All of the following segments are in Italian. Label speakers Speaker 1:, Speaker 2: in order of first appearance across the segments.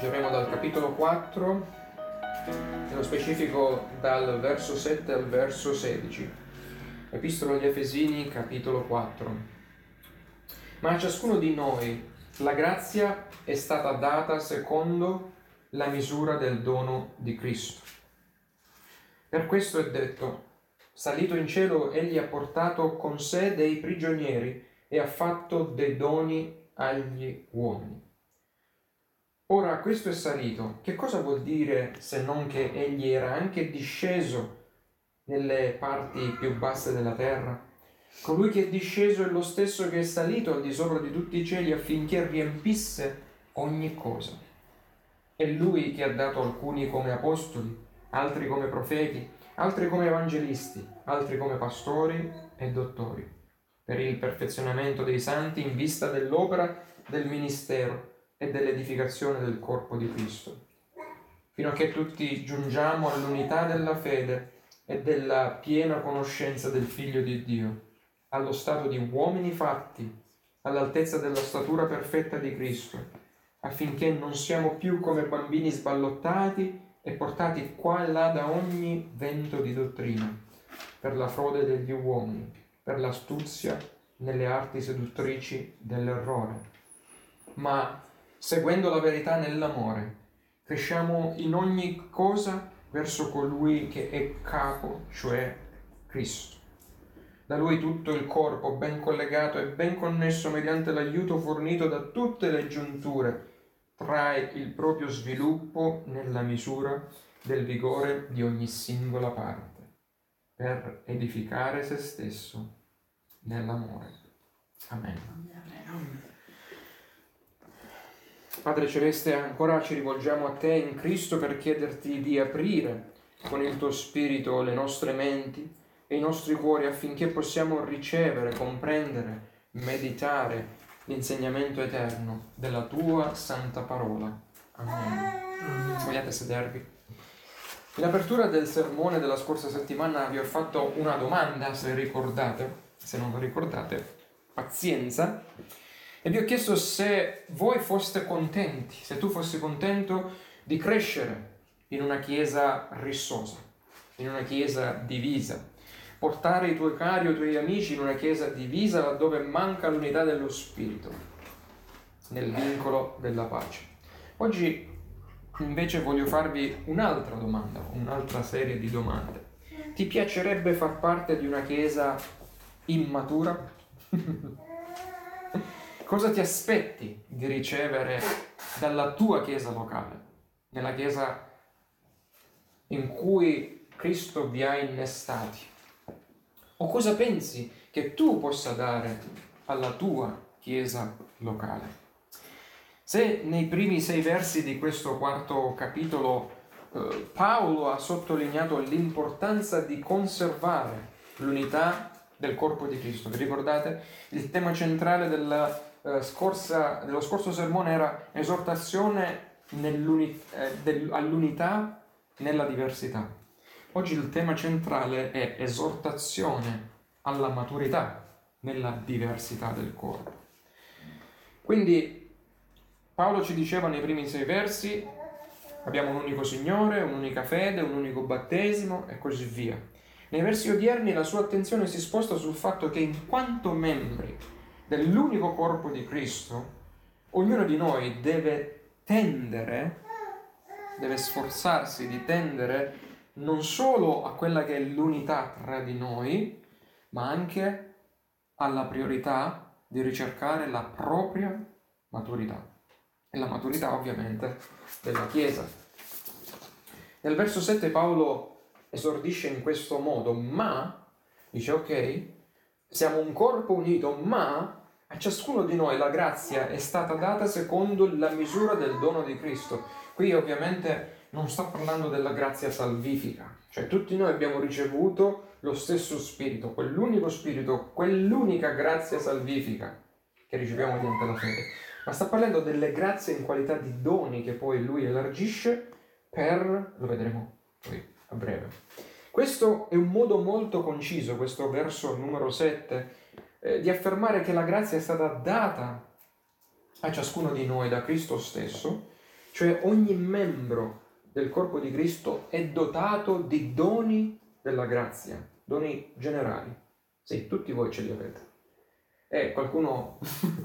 Speaker 1: Leggeremo dal capitolo 4, nello specifico dal verso 7 al verso 16. Epistola agli Efesini, capitolo 4. Ma a ciascuno di noi la grazia è stata data secondo la misura del dono di Cristo. Per questo è detto, salito in cielo, egli ha portato con sé dei prigionieri e ha fatto dei doni agli uomini. Ora questo è salito. Che cosa vuol dire se non che egli era anche disceso nelle parti più basse della terra? Colui che è disceso è lo stesso che è salito al di sopra di tutti i cieli affinché riempisse ogni cosa. È lui che ha dato alcuni come apostoli, altri come profeti, altri come evangelisti, altri come pastori e dottori, per il perfezionamento dei santi in vista dell'opera del ministero e dell'edificazione del corpo di Cristo, fino a che tutti giungiamo all'unità della fede e della piena conoscenza del Figlio di Dio, allo stato di uomini fatti, all'altezza della statura perfetta di Cristo, affinché non siamo più come bambini sballottati e portati qua e là da ogni vento di dottrina, per la frode degli uomini, per l'astuzia nelle arti seduttrici dell'errore, ma seguendo la verità nell'amore, cresciamo in ogni cosa verso colui che è capo, cioè Cristo. Da lui tutto il corpo, ben collegato e ben connesso mediante l'aiuto fornito da tutte le giunture, trae il proprio sviluppo nella misura del vigore di ogni singola parte, per edificare se stesso nell'amore. Amen. Amen. Padre Celeste, ancora ci rivolgiamo a te in Cristo per chiederti di aprire con il tuo Spirito le nostre menti e i nostri cuori affinché possiamo ricevere, comprendere, meditare l'insegnamento eterno della tua santa parola. Amen. Vogliate sedervi? In apertura del sermone della scorsa settimana vi ho fatto una domanda, se ricordate, se non lo ricordate, pazienza e vi ho chiesto se voi foste contenti, se tu fossi contento di crescere in una chiesa rissosa, in una chiesa divisa, portare i tuoi cari o i tuoi amici in una chiesa divisa laddove manca l'unità dello spirito, nel vincolo della pace. Oggi invece voglio farvi un'altra domanda, un'altra serie di domande. Ti piacerebbe far parte di una chiesa immatura? cosa ti aspetti di ricevere dalla tua chiesa locale, nella chiesa in cui Cristo vi ha innestati? O cosa pensi che tu possa dare alla tua chiesa locale? Se nei primi sei versi di questo quarto capitolo eh, Paolo ha sottolineato l'importanza di conservare l'unità del corpo di Cristo, vi ricordate? Il tema centrale della eh, scorsa, dello scorso sermone era esortazione eh, all'unità nella diversità. Oggi il tema centrale è esortazione alla maturità nella diversità del corpo. Quindi Paolo ci diceva nei primi sei versi, abbiamo un unico Signore, un'unica fede, un unico battesimo e così via. Nei versi odierni la sua attenzione si sposta sul fatto che in quanto membri dell'unico corpo di Cristo, ognuno di noi deve tendere, deve sforzarsi di tendere non solo a quella che è l'unità tra di noi, ma anche alla priorità di ricercare la propria maturità. E la maturità ovviamente della Chiesa. Nel verso 7 Paolo esordisce in questo modo, ma, dice ok, siamo un corpo unito, ma a ciascuno di noi la grazia è stata data secondo la misura del dono di Cristo. Qui ovviamente non sto parlando della grazia salvifica, cioè tutti noi abbiamo ricevuto lo stesso spirito, quell'unico spirito, quell'unica grazia salvifica che riceviamo mediante la fede, ma sta parlando delle grazie in qualità di doni che poi lui elargisce per, lo vedremo poi a breve. Questo è un modo molto conciso, questo verso numero 7, eh, di affermare che la grazia è stata data a ciascuno di noi da Cristo stesso Cioè ogni membro del corpo di Cristo è dotato di doni della grazia, doni generali. Sì, tutti voi ce li avete. E qualcuno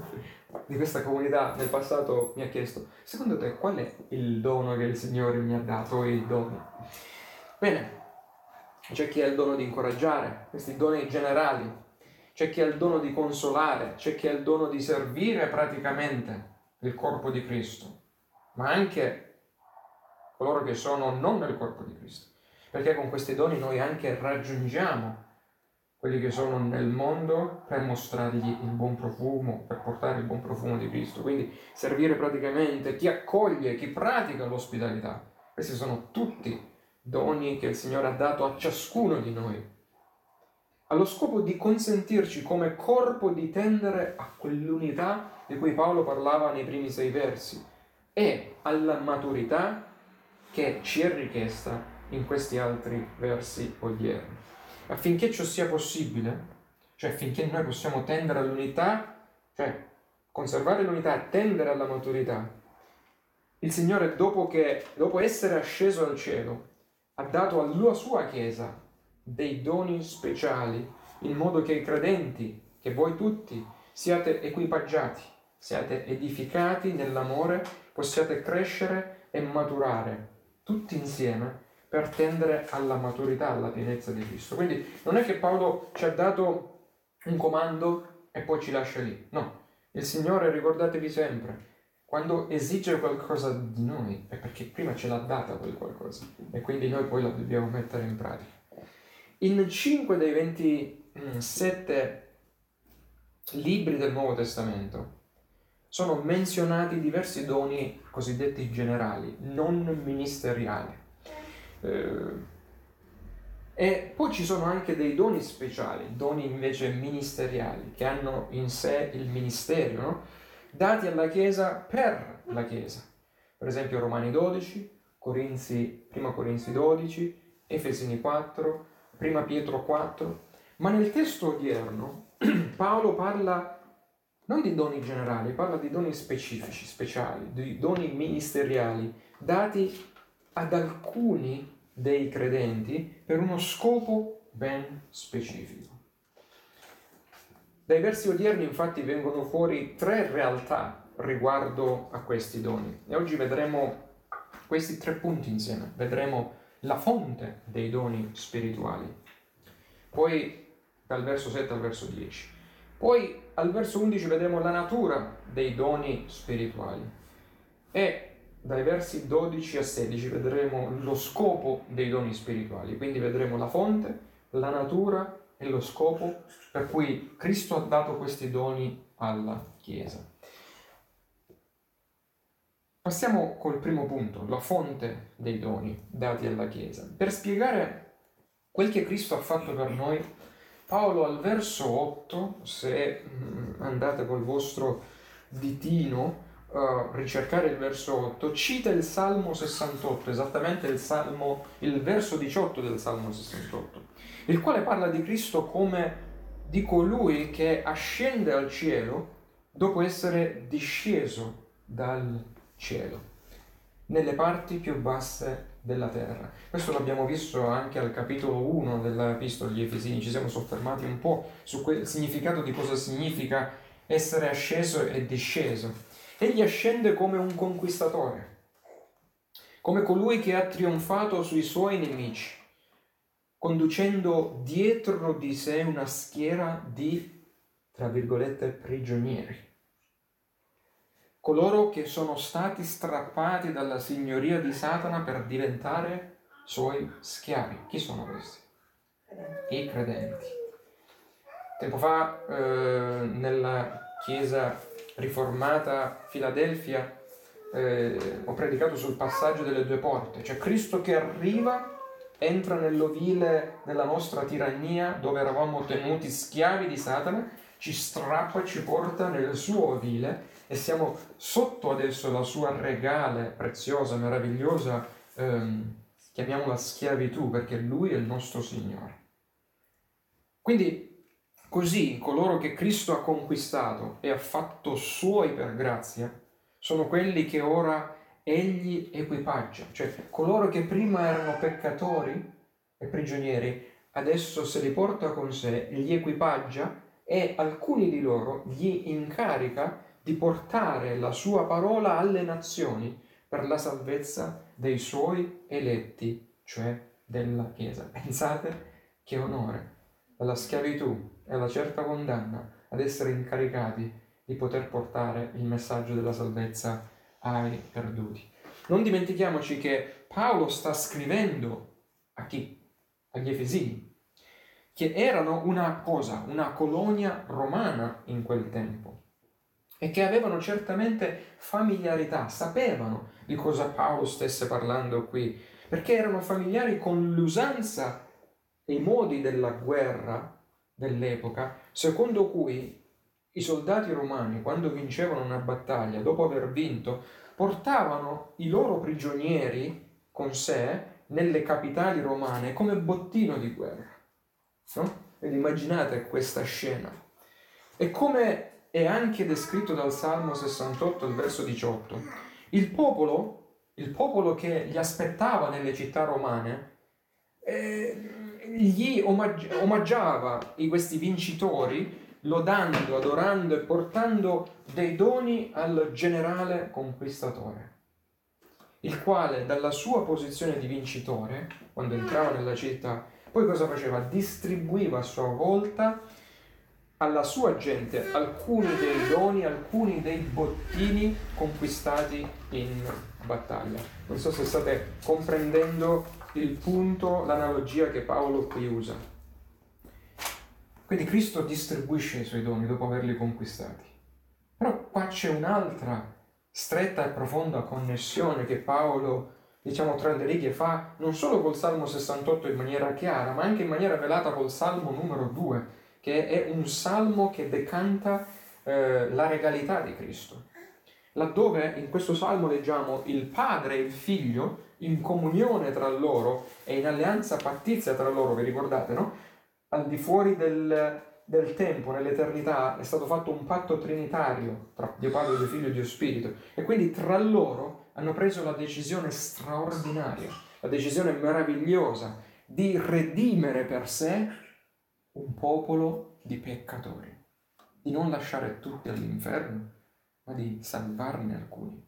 Speaker 1: di questa comunità nel passato mi ha chiesto, secondo te qual è il dono che il Signore mi ha dato il dono? Bene, c'è chi ha il dono di incoraggiare, questi doni generali, c'è chi ha il dono di consolare, c'è chi ha il dono di servire praticamente il corpo di Cristo, ma anche coloro che sono non nel corpo di Cristo, perché con questi doni noi anche raggiungiamo quelli che sono nel mondo per mostrargli il buon profumo, per portare il buon profumo di Cristo. Quindi servire praticamente chi accoglie, chi pratica l'ospitalità. Questi sono tutti doni che il Signore ha dato a ciascuno di noi, allo scopo di consentirci come corpo di tendere a quell'unità di cui Paolo parlava nei primi sei versi e alla maturità che ci è richiesta in questi altri versi odierni. Affinché ciò sia possibile, cioè affinché noi possiamo tendere all'unità, cioè conservare l'unità e tendere alla maturità, il Signore dopo, che, dopo essere asceso al cielo ha dato alla sua Chiesa dei doni speciali in modo che i credenti, che voi tutti, siate equipaggiati, siate edificati nell'amore, possiate crescere e maturare tutti insieme per tendere alla maturità, alla pienezza di Cristo. Quindi non è che Paolo ci ha dato un comando e poi ci lascia lì. No, il Signore, ricordatevi sempre, quando esige qualcosa di noi è perché prima ce l'ha data quel qualcosa e quindi noi poi la dobbiamo mettere in pratica. In 5 dei 27 libri del Nuovo Testamento sono menzionati diversi doni cosiddetti generali, non ministeriali. Eh, e poi ci sono anche dei doni speciali, doni invece ministeriali, che hanno in sé il ministero, no? dati alla Chiesa per la Chiesa. Per esempio Romani 12, Corinzi, 1 Corinzi 12, Efesini 4, 1 Pietro 4. Ma nel testo odierno Paolo parla non di doni generali, parla di doni specifici, speciali, di doni ministeriali, dati ad alcuni dei credenti per uno scopo ben specifico. Dai versi odierni infatti vengono fuori tre realtà riguardo a questi doni e oggi vedremo questi tre punti insieme, vedremo la fonte dei doni spirituali, poi dal verso 7 al verso 10, poi al verso 11 vedremo la natura dei doni spirituali. E dai versi 12 a 16 vedremo lo scopo dei doni spirituali, quindi vedremo la fonte, la natura e lo scopo per cui Cristo ha dato questi doni alla Chiesa. Passiamo col primo punto, la fonte dei doni dati alla Chiesa. Per spiegare quel che Cristo ha fatto per noi, Paolo al verso 8, se mm, andate col vostro ditino, uh, ricercare il verso 8, cita il Salmo 68, esattamente il, Salmo, il verso 18 del Salmo 68, il quale parla di Cristo come di colui che ascende al cielo dopo essere disceso dal cielo, nelle parti più basse della terra. Questo l'abbiamo visto anche al capitolo 1 dell'Epistola agli Efesini, ci siamo soffermati un po' su quel significato di cosa significa essere asceso e disceso. Egli ascende come un conquistatore, come colui che ha trionfato sui suoi nemici, conducendo dietro di sé una schiera di, tra virgolette, prigionieri. Coloro che sono stati strappati dalla signoria di Satana per diventare suoi schiavi. Chi sono questi? I credenti. Tempo fa eh, nella chiesa riformata Filadelfia eh, ho predicato sul passaggio delle due porte, cioè Cristo che arriva, entra nell'ovile della nostra tirannia dove eravamo tenuti schiavi di Satana, ci strappa, ci porta nel suo ovile e siamo sotto adesso la sua regale, preziosa, meravigliosa, ehm, chiamiamola schiavitù perché lui è il nostro Signore. Quindi Così coloro che Cristo ha conquistato e ha fatto suoi per grazia sono quelli che ora egli equipaggia, cioè coloro che prima erano peccatori e prigionieri, adesso se li porta con sé, li equipaggia e alcuni di loro gli incarica di portare la sua parola alle nazioni per la salvezza dei suoi eletti, cioè della Chiesa. Pensate che onore dalla schiavitù e alla certa condanna ad essere incaricati di poter portare il messaggio della salvezza ai perduti. Non dimentichiamoci che Paolo sta scrivendo a chi? Agli Efesini, che erano una cosa, una colonia romana in quel tempo e che avevano certamente familiarità, sapevano di cosa Paolo stesse parlando qui, perché erano familiari con l'usanza e i modi della guerra dell'epoca, secondo cui i soldati romani, quando vincevano una battaglia, dopo aver vinto, portavano i loro prigionieri con sé nelle capitali romane come bottino di guerra. No? Ed immaginate questa scena. E come è anche descritto dal Salmo 68, il verso 18, il popolo, il popolo che li aspettava nelle città romane, eh, gli omaggi- omaggiava questi vincitori lodando, adorando e portando dei doni al generale conquistatore, il quale dalla sua posizione di vincitore, quando entrava nella città, poi cosa faceva? Distribuiva a sua volta alla sua gente alcuni dei doni, alcuni dei bottini conquistati in battaglia. Non so se state comprendendo il punto, l'analogia che Paolo qui usa. Quindi Cristo distribuisce i suoi doni dopo averli conquistati. Però qua c'è un'altra stretta e profonda connessione che Paolo diciamo tra le righe, fa non solo col Salmo 68 in maniera chiara, ma anche in maniera velata col Salmo numero 2, che è un salmo che decanta eh, la regalità di Cristo. Laddove in questo salmo leggiamo il padre e il figlio in comunione tra loro e in alleanza pattizia tra loro, vi ricordate, no? Al di fuori del, del tempo, nell'eternità, è stato fatto un patto trinitario tra Dio Padre, Dio Figlio e Dio Spirito. E quindi tra loro hanno preso la decisione straordinaria, la decisione meravigliosa di redimere per sé un popolo di peccatori, di non lasciare tutti all'inferno, ma di salvarne alcuni.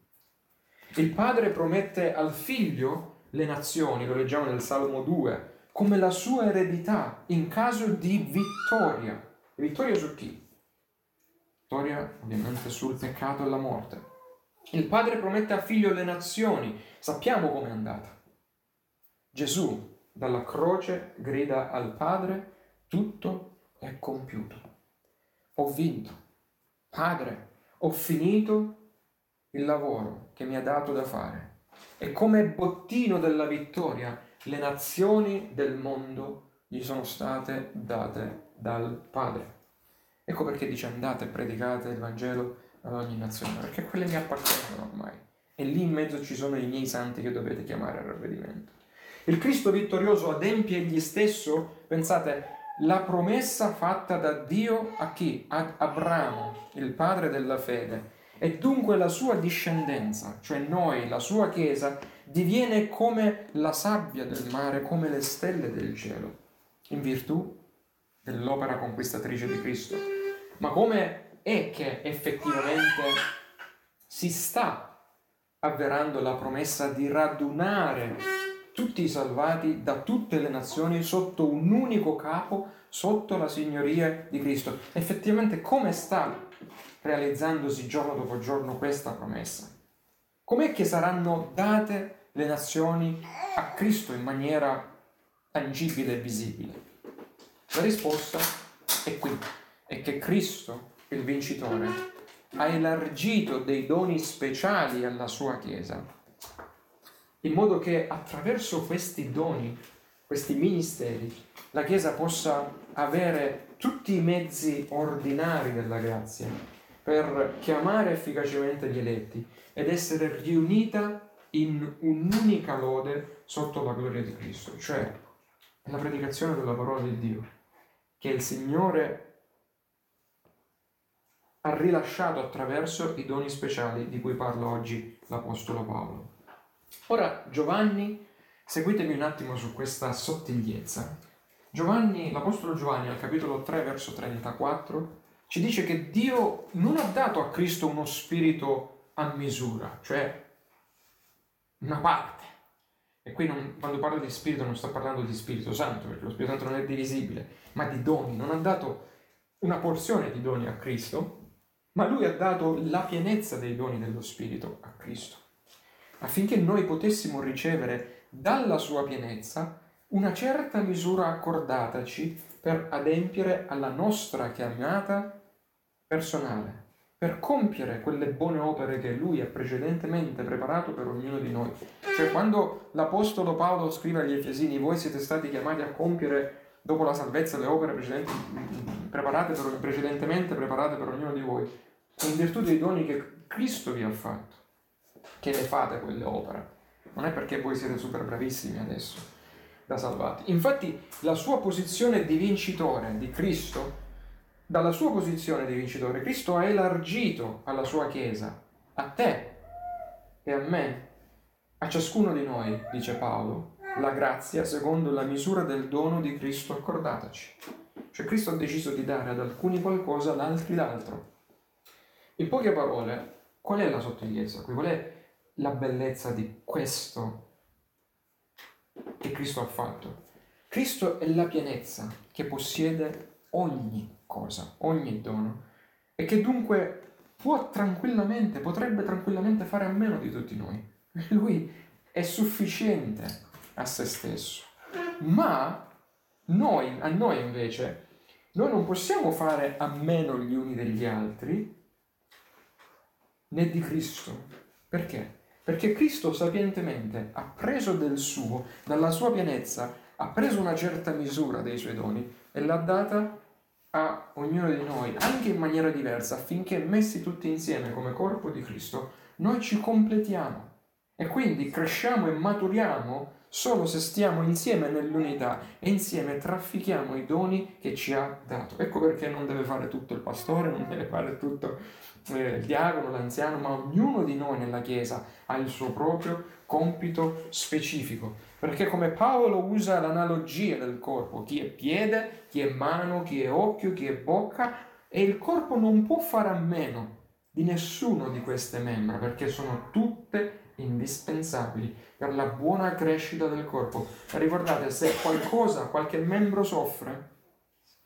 Speaker 1: Il padre promette al figlio le nazioni, lo leggiamo nel Salmo 2, come la sua eredità in caso di vittoria. Vittoria su chi? Vittoria ovviamente sul peccato e la morte. Il padre promette al figlio le nazioni. Sappiamo com'è andata. Gesù dalla croce grida al padre, tutto è compiuto. Ho vinto. Padre, ho finito il lavoro che mi ha dato da fare. E come bottino della vittoria, le nazioni del mondo gli sono state date dal Padre. Ecco perché dice andate e predicate il Vangelo ad ogni nazione, perché quelle mi appartengono ormai. E lì in mezzo ci sono i miei santi che dovete chiamare al ravvedimento. Il Cristo vittorioso adempie egli stesso, pensate, la promessa fatta da Dio a chi? Ad Abramo, il padre della fede. E dunque la sua discendenza, cioè noi, la sua Chiesa, diviene come la sabbia del mare, come le stelle del cielo, in virtù dell'opera conquistatrice di Cristo. Ma come è che effettivamente si sta avverando la promessa di radunare tutti i salvati da tutte le nazioni sotto un unico capo, sotto la signoria di Cristo. Effettivamente come sta realizzandosi giorno dopo giorno questa promessa? Com'è che saranno date le nazioni a Cristo in maniera tangibile e visibile? La risposta è qui, è che Cristo il vincitore, ha elargito dei doni speciali alla sua Chiesa, in modo che attraverso questi doni, questi ministeri, la Chiesa possa avere tutti i mezzi ordinari della grazia per chiamare efficacemente gli eletti ed essere riunita in un'unica lode sotto la gloria di Cristo, cioè la predicazione della parola di Dio, che il Signore ha rilasciato attraverso i doni speciali di cui parla oggi l'Apostolo Paolo. Ora Giovanni, seguitemi un attimo su questa sottigliezza. Giovanni, l'Apostolo Giovanni al capitolo 3 verso 34 ci dice che Dio non ha dato a Cristo uno spirito a misura, cioè una parte. E qui non, quando parla di spirito non sta parlando di Spirito Santo, perché lo Spirito Santo non è divisibile, ma di doni. Non ha dato una porzione di doni a Cristo, ma lui ha dato la pienezza dei doni dello Spirito a Cristo, affinché noi potessimo ricevere dalla sua pienezza una certa misura accordataci per adempiere alla nostra chiamata personale, per compiere quelle buone opere che lui ha precedentemente preparato per ognuno di noi. Cioè quando l'Apostolo Paolo scrive agli Efesini, voi siete stati chiamati a compiere dopo la salvezza le opere preparate per, precedentemente preparate per ognuno di voi, in virtù dei doni che Cristo vi ha fatto, che le fate quelle opere. Non è perché voi siete super bravissimi adesso da salvati. Infatti la sua posizione di vincitore di Cristo, dalla sua posizione di vincitore, Cristo ha elargito alla sua Chiesa, a te e a me, a ciascuno di noi, dice Paolo, la grazia secondo la misura del dono di Cristo accordataci. Cioè Cristo ha deciso di dare ad alcuni qualcosa, ad altri l'altro. In poche parole, qual è la sottigliezza qui? Qual è la bellezza di questo che Cristo ha fatto? Cristo è la pienezza che possiede ogni cosa, ogni dono e che dunque può tranquillamente, potrebbe tranquillamente fare a meno di tutti noi. Lui è sufficiente a se stesso. Ma noi, a noi invece, noi non possiamo fare a meno gli uni degli altri né di Cristo. Perché? Perché Cristo sapientemente ha preso del suo, dalla sua pienezza, ha preso una certa misura dei suoi doni e l'ha data a ognuno di noi, anche in maniera diversa, affinché messi tutti insieme come corpo di Cristo, noi ci completiamo. E quindi cresciamo e maturiamo solo se stiamo insieme nell'unità e insieme traffichiamo i doni che ci ha dato. Ecco perché non deve fare tutto il pastore, non deve fare tutto eh, il diacono, l'anziano, ma ognuno di noi nella Chiesa ha il suo proprio compito specifico. Perché come Paolo usa l'analogia del corpo, chi è piede, chi è mano, chi è occhio, chi è bocca, e il corpo non può fare a meno di nessuno di queste membra, perché sono tutte indispensabili per la buona crescita del corpo. Ricordate, se qualcosa, qualche membro soffre,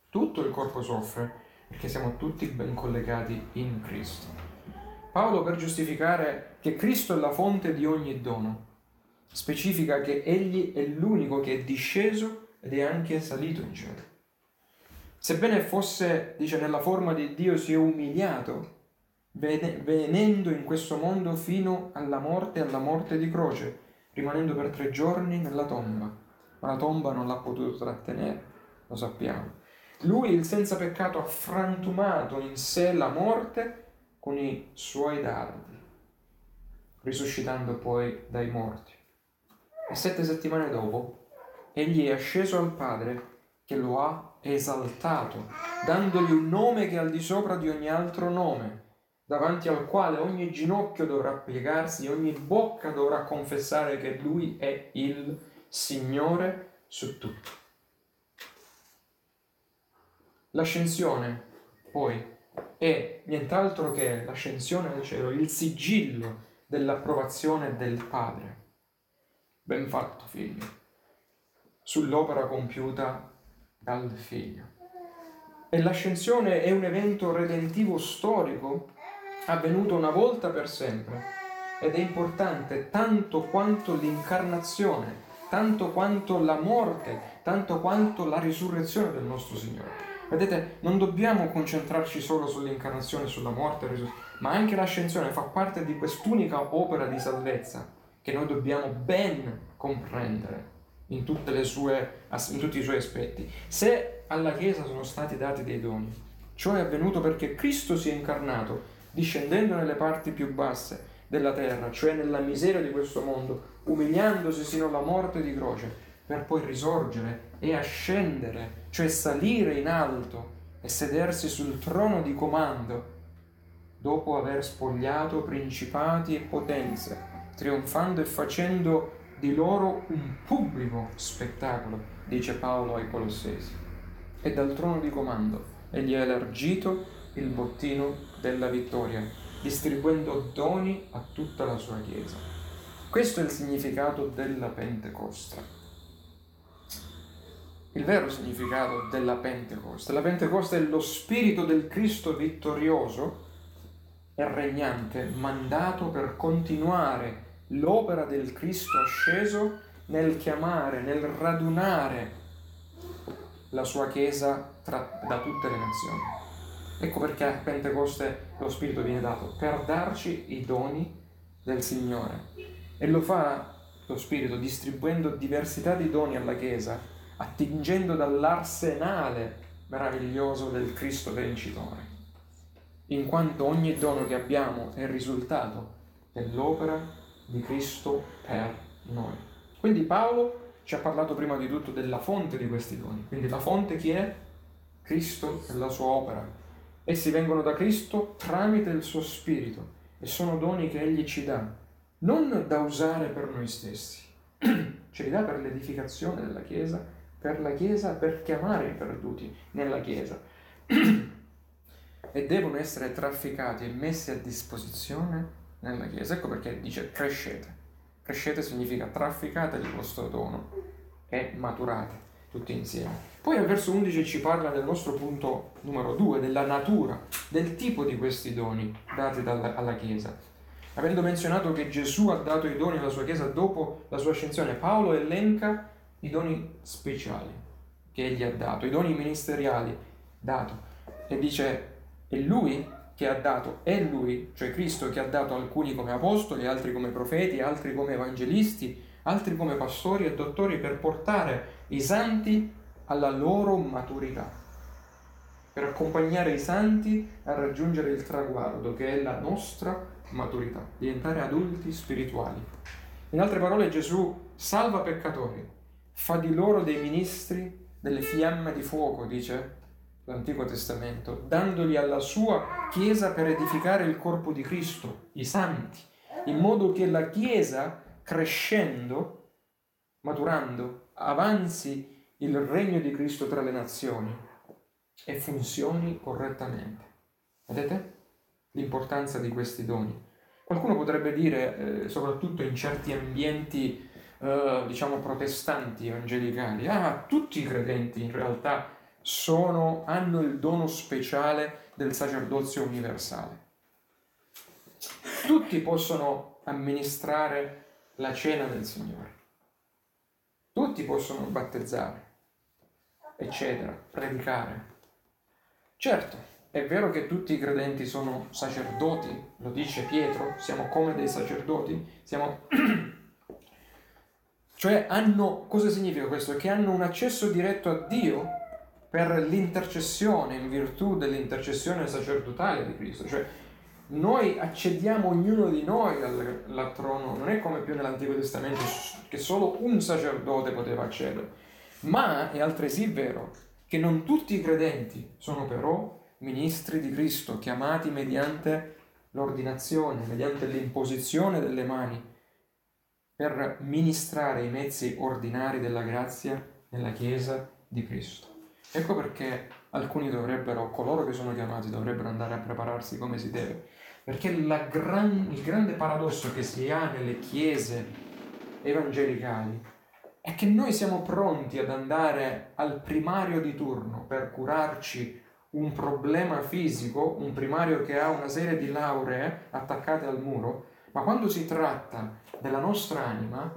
Speaker 1: tutto il corpo soffre, perché siamo tutti ben collegati in Cristo. Paolo per giustificare che Cristo è la fonte di ogni dono, specifica che Egli è l'unico che è disceso ed è anche salito in cielo. Sebbene fosse, dice, nella forma di Dio, si è umiliato venendo in questo mondo fino alla morte alla morte di croce, rimanendo per tre giorni nella tomba. Ma la tomba non l'ha potuto trattenere, lo sappiamo. Lui, il senza peccato, ha frantumato in sé la morte con i suoi dardi, risuscitando poi dai morti. E sette settimane dopo, egli è asceso al Padre che lo ha esaltato, dandogli un nome che è al di sopra di ogni altro nome davanti al quale ogni ginocchio dovrà piegarsi, ogni bocca dovrà confessare che Lui è il Signore su tutto. L'ascensione, poi, è nient'altro che l'ascensione al cielo, il sigillo dell'approvazione del Padre. Ben fatto, figlio, sull'opera compiuta dal figlio. E l'ascensione è un evento redentivo storico avvenuto una volta per sempre ed è importante tanto quanto l'incarnazione, tanto quanto la morte, tanto quanto la risurrezione del nostro Signore. Vedete, non dobbiamo concentrarci solo sull'incarnazione, sulla morte, ma anche l'ascensione fa parte di quest'unica opera di salvezza che noi dobbiamo ben comprendere in, sue, in tutti i suoi aspetti. Se alla Chiesa sono stati dati dei doni, ciò è avvenuto perché Cristo si è incarnato discendendo nelle parti più basse della terra, cioè nella miseria di questo mondo, umiliandosi sino alla morte di croce, per poi risorgere e ascendere, cioè salire in alto e sedersi sul trono di comando dopo aver spogliato principati e potenze, trionfando e facendo di loro un pubblico spettacolo, dice Paolo ai Colossesi. E dal trono di comando egli ha elargito il bottino della vittoria, distribuendo doni a tutta la sua Chiesa. Questo è il significato della Pentecoste. Il vero significato della Pentecoste. La Pentecoste è lo spirito del Cristo vittorioso e regnante, mandato per continuare l'opera del Cristo asceso nel chiamare, nel radunare la sua Chiesa tra, da tutte le nazioni. Ecco perché a Pentecoste lo Spirito viene dato, per darci i doni del Signore. E lo fa lo Spirito distribuendo diversità di doni alla Chiesa, attingendo dall'arsenale meraviglioso del Cristo vincitore, in quanto ogni dono che abbiamo è il risultato dell'opera di Cristo per noi. Quindi Paolo ci ha parlato prima di tutto della fonte di questi doni. Quindi la fonte chi è? Cristo e la sua opera. Essi vengono da Cristo tramite il suo spirito e sono doni che egli ci dà, non da usare per noi stessi, ce li dà per l'edificazione della Chiesa, per la Chiesa, per chiamare i perduti nella Chiesa. e devono essere trafficati e messi a disposizione nella Chiesa. Ecco perché dice crescete. Crescete significa trafficate il vostro dono e maturate tutti insieme. Poi al verso 11 ci parla del nostro punto numero 2, della natura, del tipo di questi doni dati dalla, alla Chiesa. Avendo menzionato che Gesù ha dato i doni alla sua Chiesa dopo la sua ascensione, Paolo elenca i doni speciali che egli ha dato, i doni ministeriali dato. E dice, è lui che ha dato, è Lui, cioè Cristo che ha dato alcuni come apostoli, altri come profeti, altri come evangelisti, altri come pastori e dottori per portare i santi alla loro maturità, per accompagnare i santi a raggiungere il traguardo che è la nostra maturità, diventare adulti spirituali. In altre parole Gesù salva peccatori, fa di loro dei ministri delle fiamme di fuoco, dice l'Antico Testamento, dandoli alla sua Chiesa per edificare il corpo di Cristo, i santi, in modo che la Chiesa, crescendo, maturando, avanzi il regno di Cristo tra le nazioni e funzioni correttamente. Vedete l'importanza di questi doni? Qualcuno potrebbe dire, eh, soprattutto in certi ambienti, eh, diciamo, protestanti, evangelicali, ah, tutti i credenti in realtà sono, hanno il dono speciale del sacerdozio universale. Tutti possono amministrare la cena del Signore. Tutti possono battezzare, eccetera, predicare. Certo, è vero che tutti i credenti sono sacerdoti, lo dice Pietro, siamo come dei sacerdoti, siamo... cioè hanno, cosa significa questo? Che hanno un accesso diretto a Dio per l'intercessione, in virtù dell'intercessione sacerdotale di Cristo. Cioè, noi accediamo ognuno di noi al, al trono, non è come più nell'Antico Testamento che solo un sacerdote poteva accedere, ma è altresì vero che non tutti i credenti sono però ministri di Cristo, chiamati mediante l'ordinazione, mediante l'imposizione delle mani, per ministrare i mezzi ordinari della grazia nella Chiesa di Cristo. Ecco perché alcuni dovrebbero, coloro che sono chiamati, dovrebbero andare a prepararsi come si deve. Perché gran, il grande paradosso che si ha nelle chiese evangelicali è che noi siamo pronti ad andare al primario di turno per curarci un problema fisico, un primario che ha una serie di lauree attaccate al muro, ma quando si tratta della nostra anima,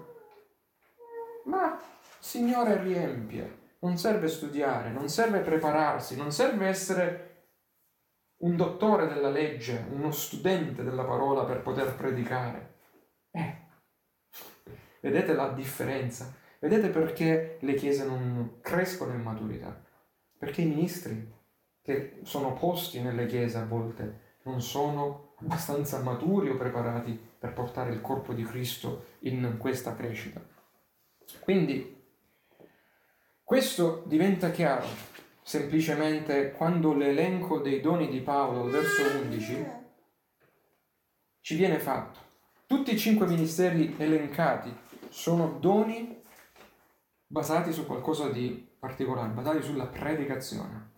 Speaker 1: ma Signore riempie, non serve studiare, non serve prepararsi, non serve essere un dottore della legge, uno studente della parola per poter predicare. Eh, vedete la differenza? Vedete perché le chiese non crescono in maturità? Perché i ministri che sono posti nelle chiese a volte non sono abbastanza maturi o preparati per portare il corpo di Cristo in questa crescita. Quindi questo diventa chiaro semplicemente quando l'elenco dei doni di Paolo, verso 11, ci viene fatto. Tutti i cinque ministeri elencati sono doni basati su qualcosa di particolare, basati sulla predicazione.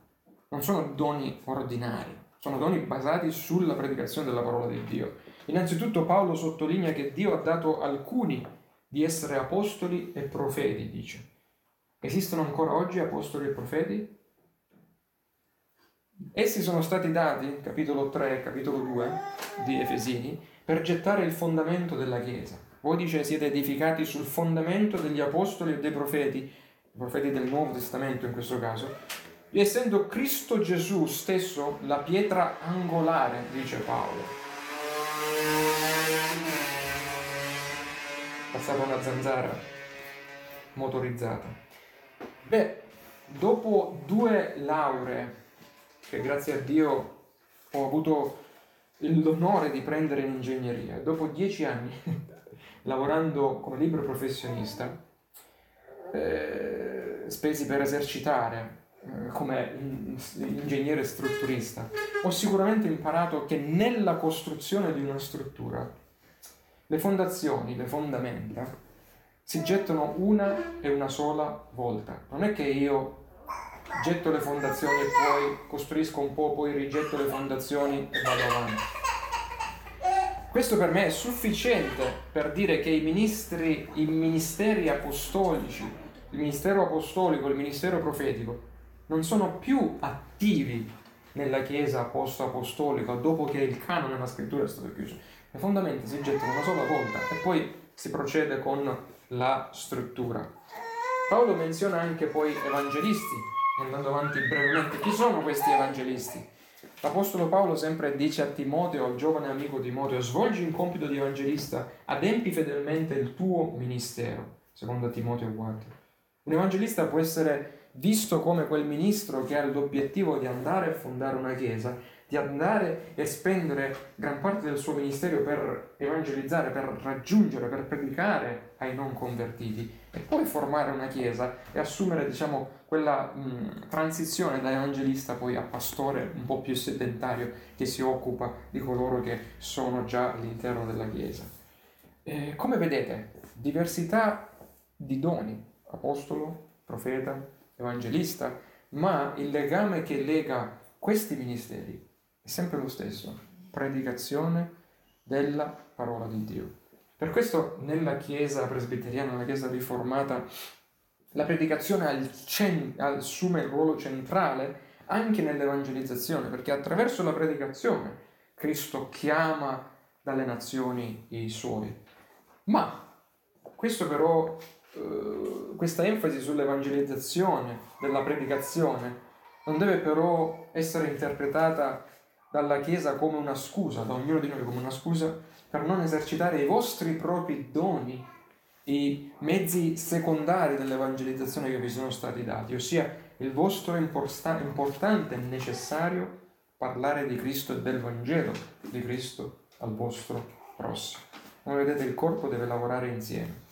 Speaker 1: Non sono doni ordinari, sono doni basati sulla predicazione della parola di Dio. Innanzitutto Paolo sottolinea che Dio ha dato alcuni di essere apostoli e profeti, dice. Esistono ancora oggi apostoli e profeti? Essi sono stati dati, capitolo 3, capitolo 2 di Efesini, per gettare il fondamento della Chiesa. Voi dice siete edificati sul fondamento degli apostoli e dei profeti, i profeti del Nuovo Testamento in questo caso, essendo Cristo Gesù stesso la pietra angolare, dice Paolo. Passava una zanzara motorizzata. Beh, dopo due lauree che grazie a Dio ho avuto l'onore di prendere in ingegneria, dopo dieci anni lavorando come libero professionista, eh, spesi per esercitare eh, come ingegnere strutturista, ho sicuramente imparato che nella costruzione di una struttura le fondazioni, le fondamenta, si gettano una e una sola volta. Non è che io getto le fondazioni e poi costruisco un po', poi rigetto le fondazioni e vado avanti. Questo per me è sufficiente per dire che i ministri, i ministeri apostolici, il ministero apostolico, il ministero profetico, non sono più attivi nella Chiesa post-apostolica dopo che il canone della scrittura è stato chiuso. Le fondamenta si gettano una sola volta e poi si procede con la struttura. Paolo menziona anche poi evangelisti, andando avanti brevemente. Chi sono questi evangelisti? L'Apostolo Paolo sempre dice a Timoteo, al giovane amico Timoteo, svolgi un compito di evangelista, adempi fedelmente il tuo ministero, secondo Timoteo 4. Un evangelista può essere visto come quel ministro che ha l'obiettivo di andare a fondare una chiesa, di andare e spendere gran parte del suo ministero per evangelizzare, per raggiungere, per predicare ai non convertiti e poi formare una chiesa e assumere, diciamo, quella mh, transizione da evangelista poi a pastore un po' più sedentario che si occupa di coloro che sono già all'interno della chiesa. E come vedete, diversità di doni, apostolo, profeta, evangelista, ma il legame che lega questi ministeri è sempre lo stesso, predicazione della parola di Dio. Per questo nella Chiesa presbiteriana, nella Chiesa riformata, la predicazione assume il ruolo centrale anche nell'evangelizzazione, perché attraverso la predicazione Cristo chiama dalle nazioni i suoi. Ma questo però eh, questa enfasi sull'evangelizzazione, della predicazione, non deve però essere interpretata dalla Chiesa come una scusa, da ognuno di noi come una scusa per non esercitare i vostri propri doni, i mezzi secondari dell'evangelizzazione che vi sono stati dati, ossia il vostro importa- importante e necessario parlare di Cristo e del Vangelo di Cristo al vostro prossimo. Come vedete il corpo deve lavorare insieme.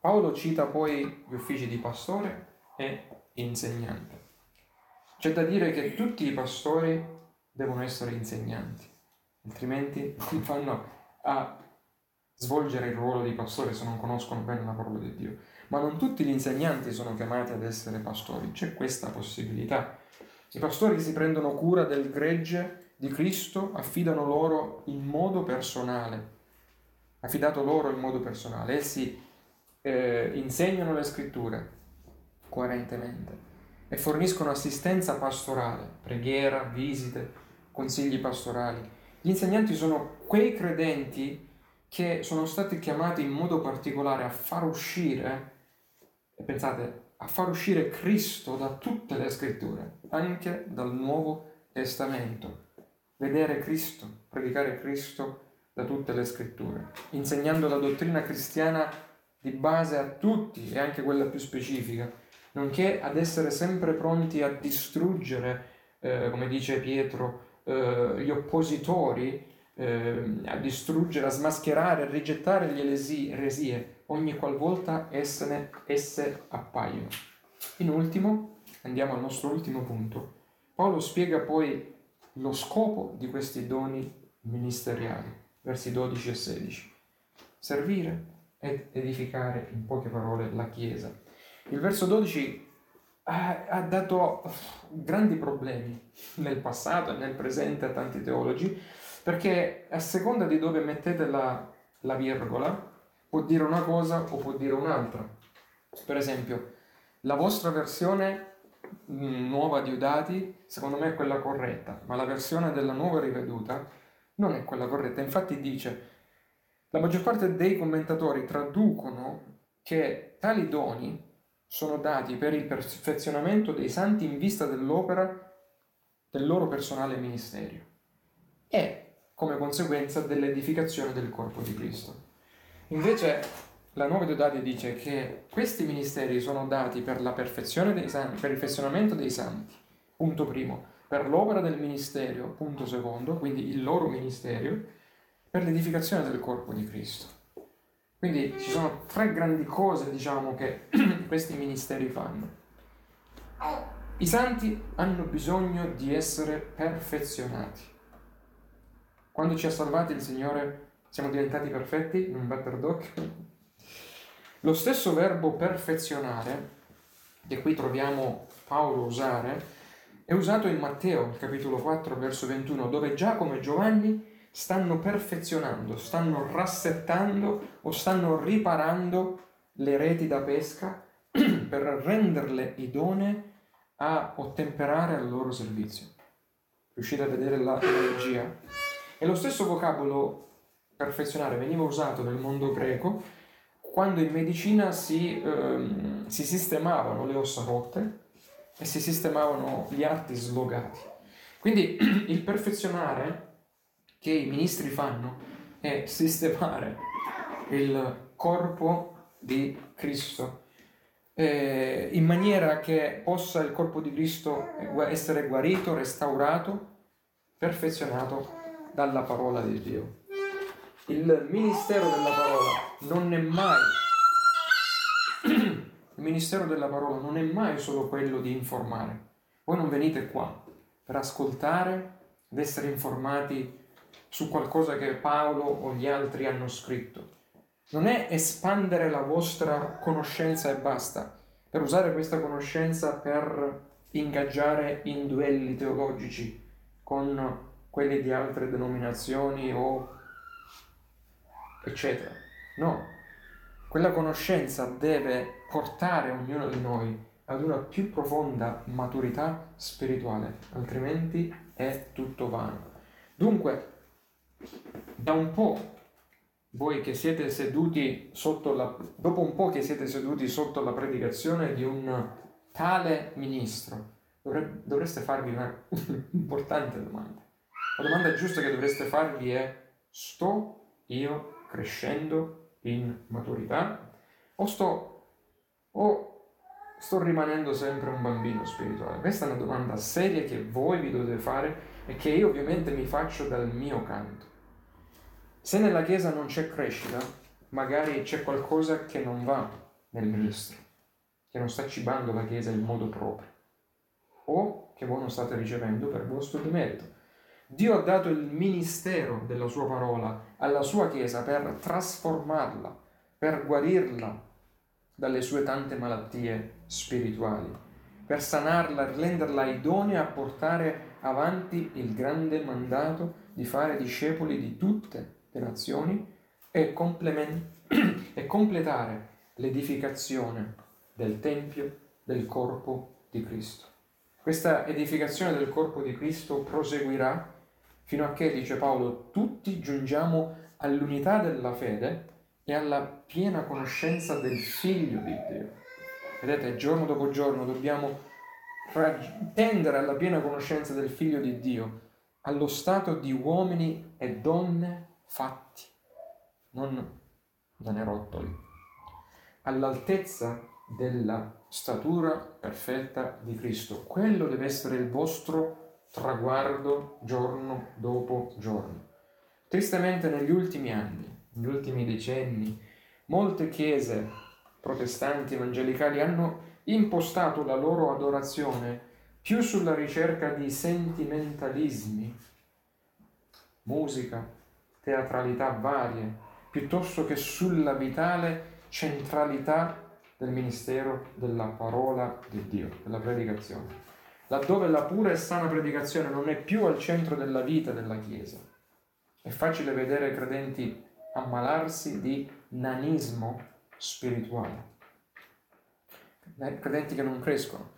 Speaker 1: Paolo cita poi gli uffici di pastore e insegnante. C'è da dire che tutti i pastori devono essere insegnanti, altrimenti non fanno a svolgere il ruolo di pastore se non conoscono bene la parola di Dio. Ma non tutti gli insegnanti sono chiamati ad essere pastori, c'è questa possibilità. I pastori si prendono cura del gregge di Cristo, affidano loro in modo personale, affidato loro in modo personale. Essi eh, insegnano le scritture coerentemente e forniscono assistenza pastorale, preghiera, visite, consigli pastorali. Gli insegnanti sono quei credenti che sono stati chiamati in modo particolare a far uscire, e pensate, a far uscire Cristo da tutte le scritture, anche dal Nuovo Testamento. Vedere Cristo, predicare Cristo da tutte le scritture, insegnando la dottrina cristiana di base a tutti e anche quella più specifica, nonché ad essere sempre pronti a distruggere, eh, come dice Pietro, eh, gli oppositori, eh, a distruggere, a smascherare, a rigettare gli eresie ogni qualvolta esse, esse appaiono. In ultimo, andiamo al nostro ultimo punto, Paolo spiega poi lo scopo di questi doni ministeriali. versi 12 e 16. Servire ed edificare, in poche parole, la Chiesa. Il verso 12 ha, dato grandi problemi nel passato e nel presente a tanti teologi, perché a seconda di dove mettete la, la virgola, può dire una cosa o può dire un'altra. Per esempio, la vostra versione mm, nuova di Udati, secondo me è quella corretta, ma la versione della nuova riveduta non è quella corretta. Infatti dice, la maggior parte dei commentatori traducono che tali doni sono dati per il perfezionamento dei santi in vista dell'opera del loro personale ministero e come conseguenza dell'edificazione del corpo di Cristo. Invece la Nuova Diodati dice che questi ministeri sono dati per la perfezione dei santi, per il perfezionamento dei santi, punto primo, per l'opera del ministero, punto secondo, quindi il loro ministero, per l'edificazione del corpo di Cristo. Quindi ci sono tre grandi cose, diciamo, che questi ministeri fanno. I santi hanno bisogno di essere perfezionati. Quando ci ha salvati il Signore siamo diventati perfetti in un batter d'occhio? Lo stesso verbo perfezionare, che qui troviamo Paolo usare, è usato in Matteo, capitolo 4, verso 21, dove Giacomo e Giovanni stanno perfezionando, stanno rassettando o stanno riparando le reti da pesca per renderle idonee a ottemperare al loro servizio. Riuscite a vedere la teologia? E lo stesso vocabolo perfezionare veniva usato nel mondo greco quando in medicina si, ehm, si sistemavano le ossa rotte e si sistemavano gli arti slogati. Quindi il perfezionare che i ministri fanno è sistemare il corpo di Cristo eh, in maniera che possa il corpo di Cristo essere guarito, restaurato, perfezionato dalla parola di Dio. Il ministero della parola non è mai il ministero della parola non è mai solo quello di informare. Voi non venite qua per ascoltare ed essere informati su qualcosa che Paolo o gli altri hanno scritto. Non è espandere la vostra conoscenza e basta, per usare questa conoscenza per ingaggiare in duelli teologici con quelli di altre denominazioni o eccetera. No, quella conoscenza deve portare ognuno di noi ad una più profonda maturità spirituale, altrimenti è tutto vano. Dunque, da un po' voi che siete seduti sotto la, dopo un po' che siete seduti sotto la predicazione di un tale ministro, dovre, dovreste farvi una importante domanda. La domanda giusta che dovreste farvi è, sto io crescendo in maturità o sto, o sto rimanendo sempre un bambino spirituale? Questa è una domanda seria che voi vi dovete fare e che io ovviamente mi faccio dal mio canto. Se nella Chiesa non c'è crescita, magari c'è qualcosa che non va nel ministro, che non sta cibando la Chiesa in modo proprio, o che voi non state ricevendo per vostro demerito. Dio ha dato il ministero della sua parola alla sua Chiesa per trasformarla, per guarirla dalle sue tante malattie spirituali, per sanarla, renderla idonea a portare avanti il grande mandato di fare discepoli di tutte le nazioni e, e completare l'edificazione del Tempio del corpo di Cristo. Questa edificazione del corpo di Cristo proseguirà fino a che, dice Paolo, tutti giungiamo all'unità della fede e alla piena conoscenza del Figlio di Dio. Vedete, giorno dopo giorno dobbiamo tendere alla piena conoscenza del Figlio di Dio, allo stato di uomini e donne fatti, non danerottoli, all'altezza della statura perfetta di Cristo. Quello deve essere il vostro traguardo giorno dopo giorno. Tristemente negli ultimi anni, negli ultimi decenni, molte chiese protestanti evangelicali hanno impostato la loro adorazione più sulla ricerca di sentimentalismi, musica, teatralità varie, piuttosto che sulla vitale centralità del ministero della parola di Dio, della predicazione. Laddove la pura e sana predicazione non è più al centro della vita della Chiesa, è facile vedere credenti ammalarsi di nanismo spirituale. Credenti che non crescono,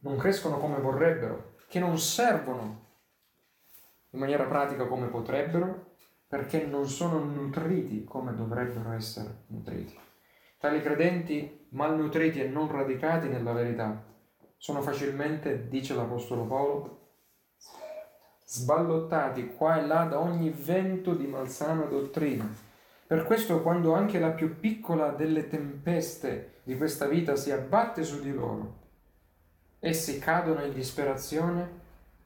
Speaker 1: non crescono come vorrebbero, che non servono in maniera pratica come potrebbero, perché non sono nutriti come dovrebbero essere nutriti. Tali credenti malnutriti e non radicati nella verità sono facilmente, dice l'Apostolo Paolo, sballottati qua e là da ogni vento di malsana dottrina. Per questo quando anche la più piccola delle tempeste di questa vita si abbatte su di loro, essi cadono in disperazione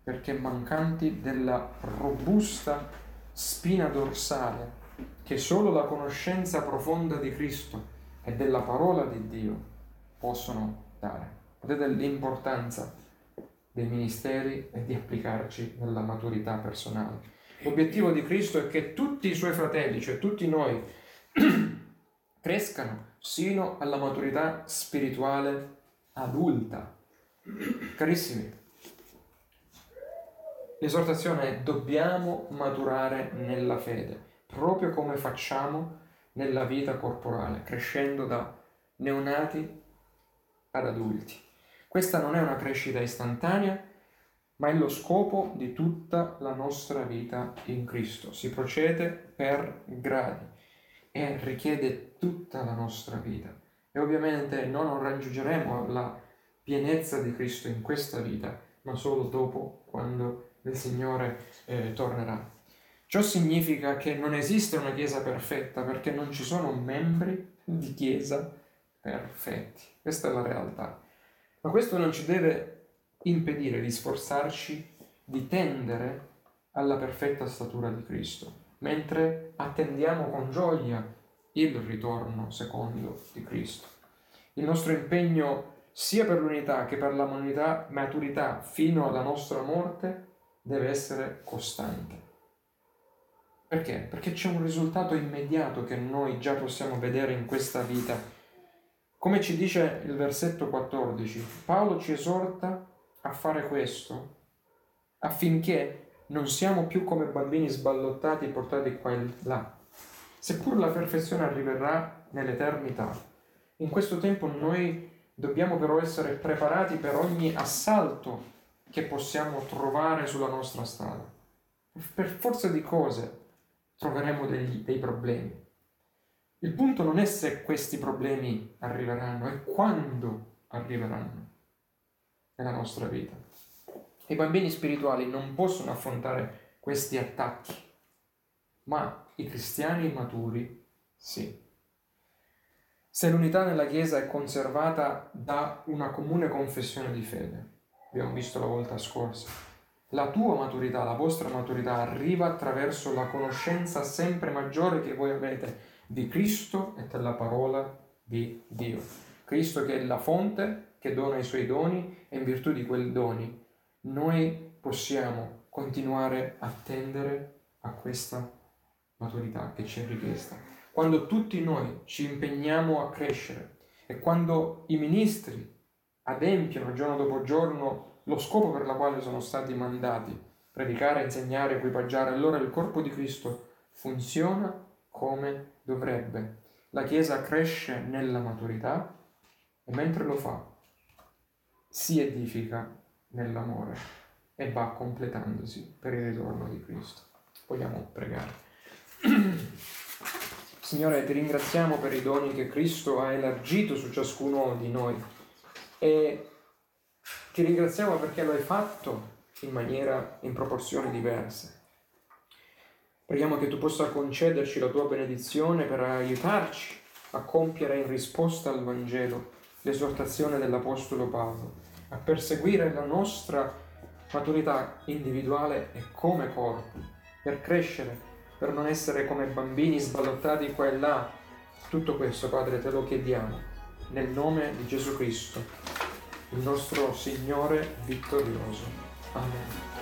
Speaker 1: perché mancanti della robusta spina dorsale che solo la conoscenza profonda di Cristo e della parola di Dio possono dare. Vedete l'importanza dei ministeri e di applicarci nella maturità personale. L'obiettivo di Cristo è che tutti i suoi fratelli, cioè tutti noi, crescano sino alla maturità spirituale adulta. Carissimi, l'esortazione è dobbiamo maturare nella fede, proprio come facciamo nella vita corporale, crescendo da neonati ad adulti. Questa non è una crescita istantanea, ma è lo scopo di tutta la nostra vita in Cristo. Si procede per gradi e richiede tutta la nostra vita. E ovviamente non raggiungeremo la pienezza di Cristo in questa vita, ma solo dopo, quando il Signore eh, tornerà. Ciò significa che non esiste una Chiesa perfetta perché non ci sono membri di Chiesa perfetti. Questa è la realtà. Ma questo non ci deve impedire di sforzarci di tendere alla perfetta statura di Cristo, mentre attendiamo con gioia il ritorno secondo di Cristo. Il nostro impegno sia per l'unità che per la maturità fino alla nostra morte deve essere costante. Perché? Perché c'è un risultato immediato che noi già possiamo vedere in questa vita come ci dice il versetto 14, Paolo ci esorta a fare questo affinché non siamo più come bambini sballottati e portati qua e là. Seppur la perfezione arriverà nell'eternità, in questo tempo noi dobbiamo però essere preparati per ogni assalto che possiamo trovare sulla nostra strada. Per forza di cose troveremo degli, dei problemi. Il punto non è se questi problemi arriveranno, è quando arriveranno nella nostra vita. I bambini spirituali non possono affrontare questi attacchi, ma i cristiani maturi sì. Se l'unità nella Chiesa è conservata da una comune confessione di fede, abbiamo visto la volta scorsa, la tua maturità, la vostra maturità arriva attraverso la conoscenza sempre maggiore che voi avete di Cristo e della parola di Dio. Cristo che è la fonte che dona i suoi doni e in virtù di quei doni noi possiamo continuare a tendere a questa maturità che ci è richiesta. Quando tutti noi ci impegniamo a crescere e quando i ministri adempiono giorno dopo giorno lo scopo per la quale sono stati mandati, predicare, insegnare, equipaggiare, allora il corpo di Cristo funziona come dovrebbe. La Chiesa cresce nella maturità e mentre lo fa si edifica nell'amore e va completandosi per il ritorno di Cristo. Vogliamo pregare. Signore, ti ringraziamo per i doni che Cristo ha elargito su ciascuno di noi e ti ringraziamo perché lo hai fatto in maniera, in proporzioni diverse. Preghiamo che tu possa concederci la tua benedizione per aiutarci a compiere in risposta al Vangelo l'esortazione dell'Apostolo Paolo, a perseguire la nostra maturità individuale e come corpo, per crescere, per non essere come bambini sballottati qua e là. Tutto questo, Padre, te lo chiediamo, nel nome di Gesù Cristo, il nostro Signore vittorioso. Amen.